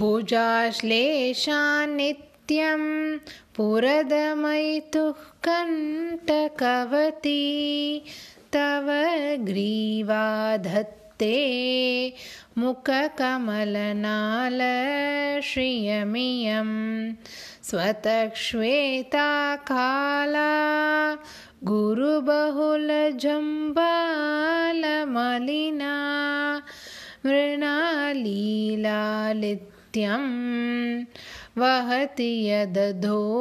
भुजाश्लेषान्नित्यं पुरदमयितुः कण्टकवती तव ग्रीवाधत्ते मुखकमलनालश्रियमियं स्वतक्ष्वेता काला गुरुबहुलजम्बालमलिना मृणालीलालित्यं वहति यदधोहारलतिका